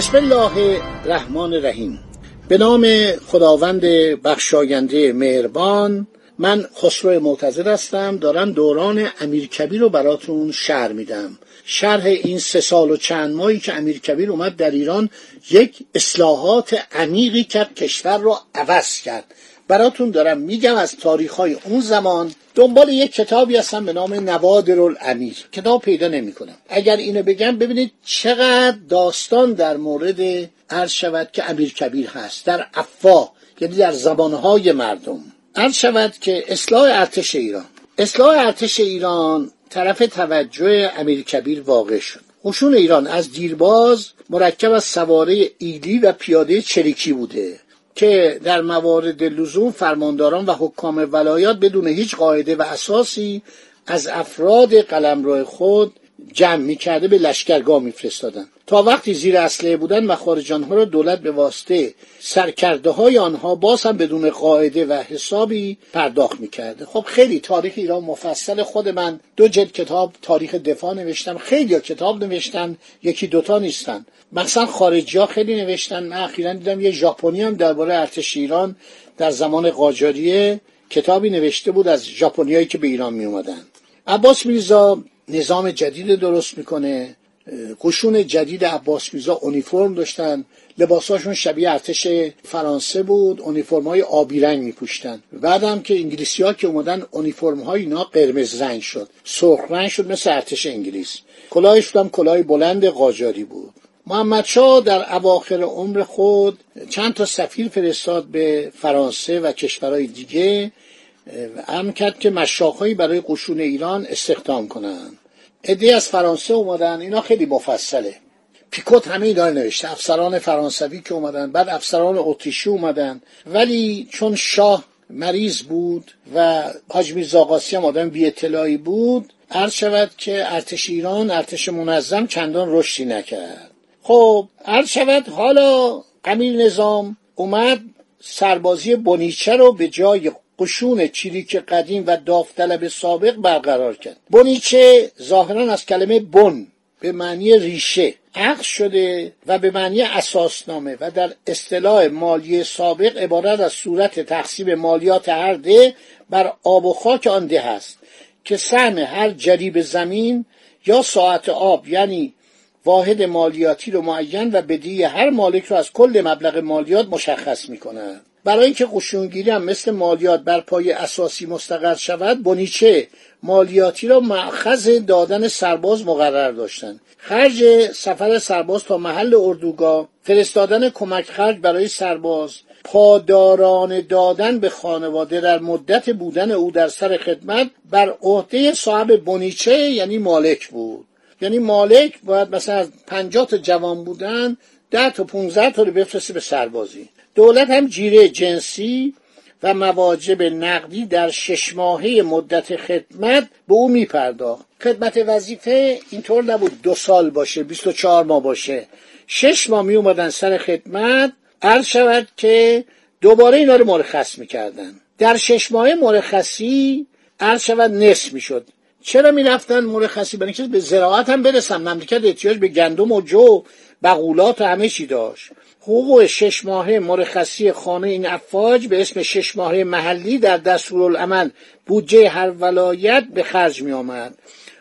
بسم الله الرحمن الرحیم. به نام خداوند بخشاینده مهربان من خسرو معتظر هستم. دارم دوران امیرکبیر رو براتون شرح میدم. شرح این سه سال و چند ماهی که امیرکبیر اومد در ایران یک اصلاحات عمیقی کرد کشور رو عوض کرد. براتون دارم. میگم از تاریخ های اون زمان دنبال یک کتابی هستم به نام نوادر الامیر کتاب پیدا نمی‌کنم. اگر اینو بگم ببینید چقدر داستان در مورد عرض شود که امیر کبیر هست. در افوا یعنی در زبانهای مردم. عرض شود که اصلاح ارتش ایران. اصلاح ارتش ایران طرف توجه امیر کبیر واقع شد. قشون ایران از دیرباز مرکب از سواره ایلی و پیاده چریکی بوده. که در موارد لزوم فرمانداران و حکام ولایات بدون هیچ قاعده و اساسی از افراد قلمرو خود جمع می‌کرده به لشکرگاه میفرستادن. تا وقتی زیر اسلحه بودن مخارج آنها را دولت به واسطه سرکرده های آنها باز هم بدون قاعده و حسابی پرداخت می‌کرده. خب خیلی تاریخ ایران مفصل خود من. دو جلد کتاب تاریخ دفاع نوشتم. خیلی کتاب نوشتن یکی دوتا نیستن. مثلا خارجی ها خیلی نوشتن. من اخیرا دیدم یه ژاپنی هم درباره ارتش ایران در زمان قاجاریه کتابی نوشته بود از ژاپنیایی که به ایران می اومدن عباس میرزا نظام جدید درست می‌کنه. قشون جدید عباس میرزا اونیفرم داشتن. لباساشون شبیه ارتش فرانسه بود. اونیفرم های آبی رنگ میپوشتن. بعدم که انگلیسی ها که اومدن اونیفرم های اینا قرمز رنگ شد. سرخ رنگ شد مثل ارتش انگلیس. کلاهش هم کلاه بلند قاجاری بود. محمد شاه در اواخر عمر خود چند تا سفیر فرستاد به فرانسه و کشورهای دیگه هم کرد که مشاخهایی برای قشون ایران استخدام کنند. عده از فرانسه اومدن اینا خیلی مفصله. پیکوت همه اینا نوشته افسران فرانسوی که اومدن بعد افسران اتریشی اومدن. ولی چون شاه مریض بود و حاج میرزا قاسی هم آدم بی اطلاعی بود عرض شود که ارتش ایران ارتش منظم چندان رشدی نکرد. خب عرض شود حالا امیر نظام اومد سربازی بونیچه رو به جای قشون چریک قدیم و داوطلب سابق برقرار کرد بونیچه ظاهرا از کلمه بن به معنی ریشه عقد شده و به معنی اساسنامه و در اصطلاح مالی سابق عبارت از صورت تقسیم مالیات هر ده بر آب و خاک آن ده است که سهم هر جریب زمین یا ساعت آب یعنی واحد مالیاتی رو معین و بدهی هر مالک رو از کل مبلغ مالیات مشخص می کند. برای اینکه قشونگیری هم مثل مالیات بر پای اساسی مستقر شود بونیچه مالیاتی را معخذ دادن سرباز مقرر داشتند. خرج سفر سرباز تا محل اردوگاه فرستادن کمک خرج برای سرباز پاداران دادن به خانواده در مدت بودن او در سر خدمت بر عهده صاحب بونیچه یعنی مالک بود. یعنی مالک باید مثلا از پنجاه تا جوان بودن ده تا 15 تا رو بفرسته به سربازی. دولت هم جیره جنسی و مواجب نقدی در شش ماهه مدت خدمت به او میپرداخت. خدمت وظیفه اینطور نبود دو سال باشه 24 ماه باشه. شش ماه می اومدن سر خدمت عرض شود که دوباره اینا رو مرخص می‌کردن. در شش ماه مرخصی عرض شود نصف می‌شد. چرا می‌رفتن مرخصی؟ برای اینکه به زراعت هم برسن. مملکت احتیاج به گندم و جو بقولات و همه چی داشت. حقوق شش ماهه مرخصی خانه این افاج به اسم شش ماهه محلی در دستورالعمل بودجه هر ولایت به خرج می آمد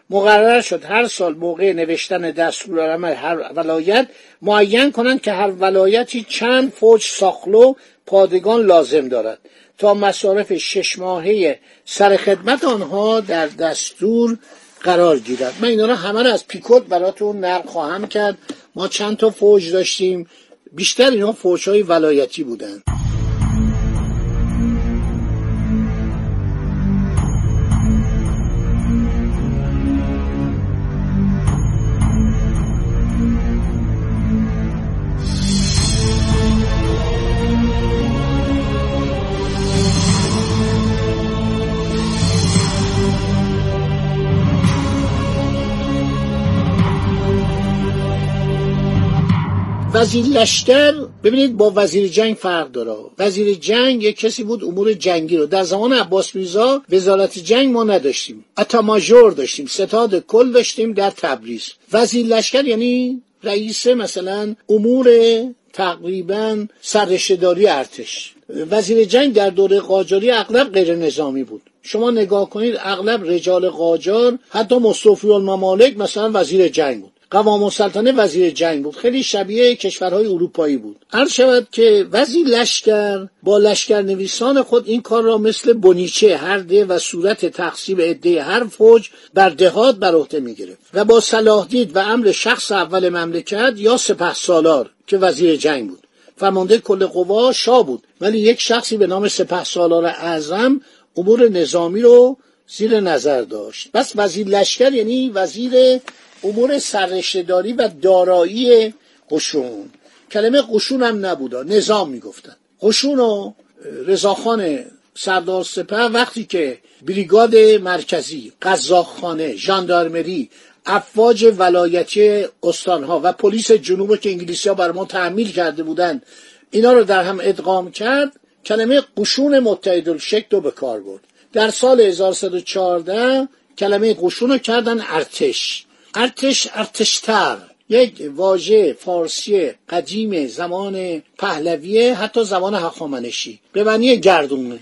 مقرر شد هر سال موقع نوشتن دستورالعمل هر ولایت معین کنند که هر ولایتی چند فوج ساخلو پادگان لازم دارد. تا مصارف شش ماهه سر خدمت آنها در دستور قرار گیرد. من اینا رو همه رو از پیکوت براتون نقل خواهم کرد. ما چند تا فوج داشتیم. بیشتر اینا فوج های ولایتی بودن. وزیر لشکر ببینید با وزیر جنگ فرق داره. وزیر جنگ یک کسی بود امور جنگی رو. در زمان عباس میرزا وزارت جنگ ما نداشتیم. اتا ماژور داشتیم. ستاد کل داشتیم در تبریز. وزیر لشکر یعنی رئیس مثلا امور تقریبا سررشتهداری ارتش. وزیر جنگ در دوره قاجاری اغلب غیر نظامی بود. شما نگاه کنید اغلب رجال قاجار حتی مصطفی الممالک مثلا وزیر جنگ بود. قوام السلطنه وزیر جنگ بود. خیلی شبیه کشورهای اروپایی بود. عرض شود که وزیر لشکر با لشکر نویسان خود این کار را مثل بنیچه هر ده و صورت تقسیم عده هر فوج بر دهات بر عهده می‌گرفت و با صلاح دید و امر شخص اول مملکت یا سپه سالار که وزیر جنگ بود. فرمانده کل قوا شاه بود. ولی یک شخصی به نام سپه سالار اعظم امور نظامی رو زیر نظر داشت. بس وزیر لشکر یعنی وزیر امور سررشتهداری و دارایی قشون. کلمه قشون هم نبودا نظام می‌گفتن. قشون و رضاخان سردار سپه وقتی که بریگاد مرکزی قزاقخانه ژاندارمری افواج ولایتی استانها و پلیس جنوب که انگلیسی ها بر ما تحمیل کرده بودند اینا رو در هم ادغام کرد کلمه قشون متحد الشکل به کار برد. در سال 1114 کلمه قشون رو کردن ارتش. ارتش ارتشتر یک واژه فارسی قدیم زمان پهلویه حتی زمان هخامنشی. به معنی گردونه.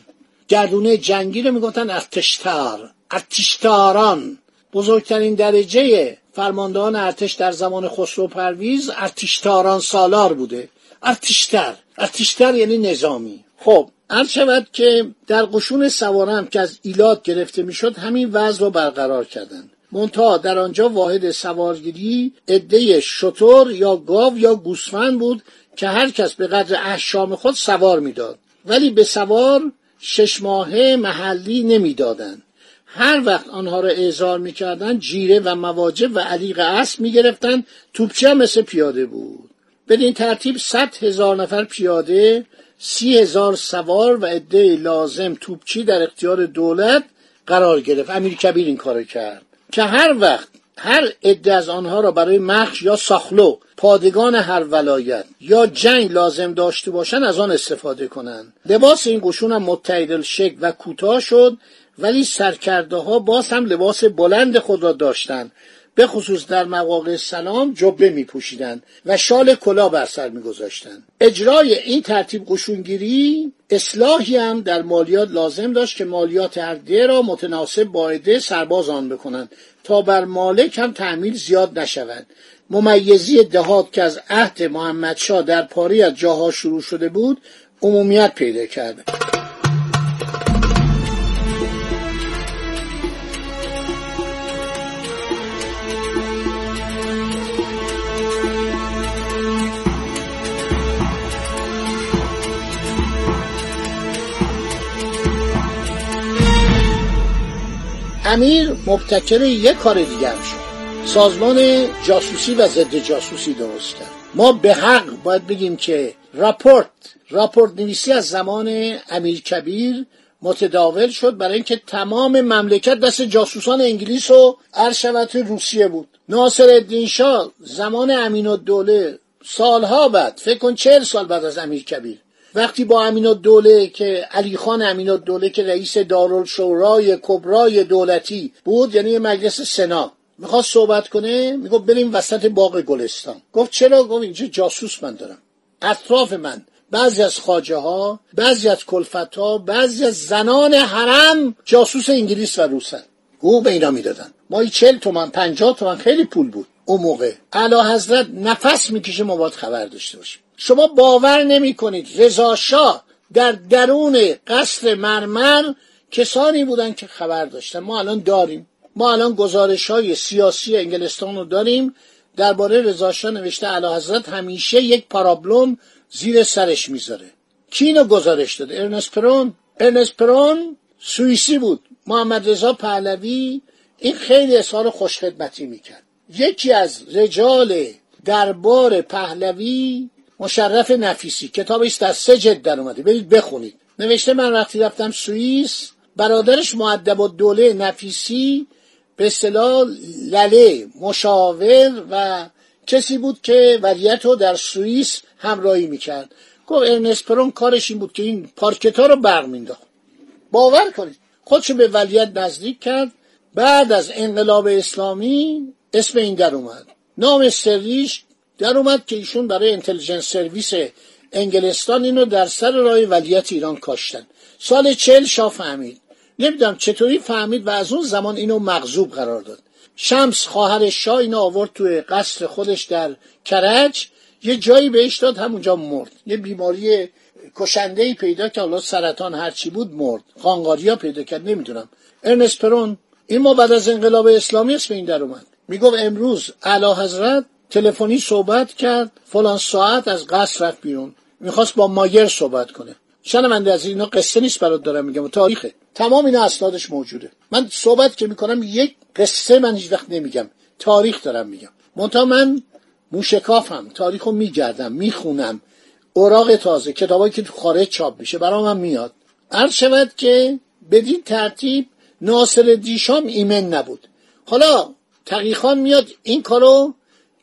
گردونه جنگی رو می‌گفتن ارتشتر ارتشتاران. بزرگترین درجه فرماندهان ارتش در زمان خسرو پرویز ارتشتاران سالار بوده. ارتشتر. ارتشتر یعنی نظامی. خب عرض شود که در قشون سوارم که از ایلات گرفته می‌شد همین وضع رو برقرار کردند منتها در آنجا واحد سوارگیری عده شطور یا گاو یا گوسفند بود که هر کس به قدر احشام خود سوار می‌داد. ولی به سوار شش ماهه محلی نمی‌دادند. هر وقت آنها را اعزار می‌کردند جیره و مواجب و علیق اسب می‌گرفتند. توپچه مثل پیاده بود. بدین ترتیب صد هزار نفر پیاده سی هزار سوار و عده لازم توپچی در اختیار دولت قرار گرفت. امیر کبیر این کارو کرد. که هر وقت هر عده از آنها را برای مخش یا ساخلو پادگان هر ولایت یا جنگ لازم داشته باشند از آن استفاده کنند. لباس این قشون هم متعدل شکل و کوتاه شد ولی سرکرده ها باز هم لباس بلند خود را داشتند. به خصوص در مواقع سلام جبه می پوشیدن و شال کلا بر سر می گذاشتن. اجرای این ترتیب قشونگیری اصلاحی هم در مالیات لازم داشت که مالیات هر را متناسب با عده سرباز آن بکنند تا بر مالک هم تحمیل زیاد نشود ممیزی دهات که از عهد محمدشاه در پاری از جاها شروع شده بود عمومیت پیدا کرده امیر مبتکر یک کار دیگر شد. سازمان جاسوسی و ضد جاسوسی درست کرد. ما به حق باید بگیم که راپورت راپورت نویسی از زمان امیر کبیر متداول شد برای اینکه تمام مملکت دست جاسوسان انگلیس و ارشوت روسیه بود. ناصر الدین شاه زمان امین الدوله سالها بعد فکر کن چهل سال بعد از امیر کبیر وقتی با امین الدوله که علی خان امین الدوله که رئیس دارالشورای کبرای دولتی بود یعنی مجلس سنا می‌خواست صحبت کنه می‌گفت بریم وسط باغ گلستان. گفت چرا؟ گفت اینجا جاسوس من دارم. اطراف من بعضی از خاجه ها بعضی از کلفت ها بعضی از زنان حرم جاسوس انگلیس و روسن. گو به اینا می‌دادن. ما چل تومن پنجاه تومن خیلی پول بود. اون موقع اعلی حضرت نفس می‌کشه ما باید خبر داشته باشیم. شما باور نمی کنید رضا شاه در درون قصر مرمر کسانی بودن که خبر داشتن. ما الان داریم. ما الان گزارش های سیاسی انگلستان رو داریم. درباره رضا شاه نوشته اعلی حضرت همیشه یک پارابلوم زیر سرش می‌ذاره. کی اینو گزارش داده. ارنست پرون. ارنست پرون سوئیسی بود. محمد رضا پهلوی این خیلی اظهار خوشخدمتی می‌کرد. یکی از رجال دربار پهلوی مشرف نفیسی. کتابش در سه جد در اومده. برید بخونید. نوشته من وقتی رفتم سوئیس برادرش معدب و دوله نفیسی به اصطلاح لله مشاور و کسی بود که ولیت رو در سوئیس همراهی می‌کرد. گفت ارنست پرون کارش این بود که این پارکتا رو برمینداخت باور کنید. خودشو به ولیت نزدیک کرد. بعد از انقلاب اسلامی اسم این در اومد. نام سریش در اومد که ایشون برای انتلیجنس سرویس انگلستان اینو در سر راه ولیت ایران کاشتن. سال چل شاه فهمید. نمی‌دونم چطوری فهمید و از اون زمان اینو مغزوب قرار داد. شمس خواهر شاه اینو آورد توی قصر خودش در کرج. یه جایی بهش داد همونجا مرد. یه بیماری کشنده ای پیدا که حالا سرطان هرچی بود مرد. خانگاریا پیدا کرد نمی‌دونم. ارنست پرون این ما بعد از انقلاب اسلامی اسم این در اومد. می‌گفت امروز اعلی حضرت تلفنی صحبت کرد فلان ساعت از قصر رفت بیرون. می‌خواست با مایر صحبت کنه. شنونده از اینا قصه نیست برات دارم میگم تاریخه. تمام اینا اسنادش موجوده. من صحبت که می‌کنم یک قصه من هیچ وقت نمیگم تاریخ دارم میگم. منتها من موشکافم تاریخ رو میگردم می‌خونم. اوراق تازه کتابایی که تو خارج چاپ میشه برام میاد. عرض شود که بدین ترتیب ناصر دیشام ایمن نبود. حالا تقیخان میاد این کارو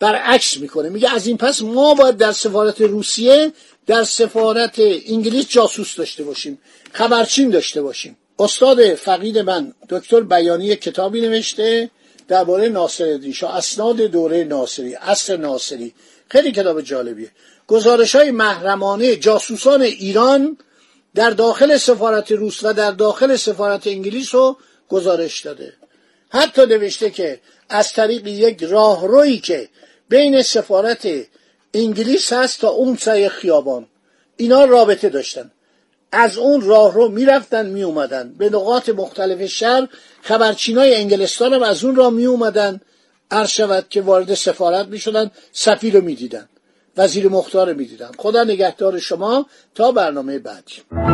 برعکس می‌کنه. میگه از این پس ما باید در سفارت روسیه در سفارت انگلیس جاسوس داشته باشیم خبرچین داشته باشیم. استاد فقید من دکتر بیانی کتابی نوشته درباره ناصر دیشا اسناد دوره ناصری عصر ناصری. خیلی کتاب جالبیه. گزارش های محرمانه جاسوسان ایران در داخل سفارت روس و در داخل سفارت انگلیس رو گزارش داده. حتی نوشته که از طریق یک راهرویی که بین سفارت انگلیس هست تا اون سایه خیابان. اینا رابطه داشتن. از اون راه رو می‌رفتن می اومدن به نقاط مختلف شهر خبرچینای انگلستان هم از اون راه می اومدن عرض شود که وارد سفارت می شدن سفیر رو می وزیر مختار رو می خدا نگهدار شما. تا برنامه بعدی.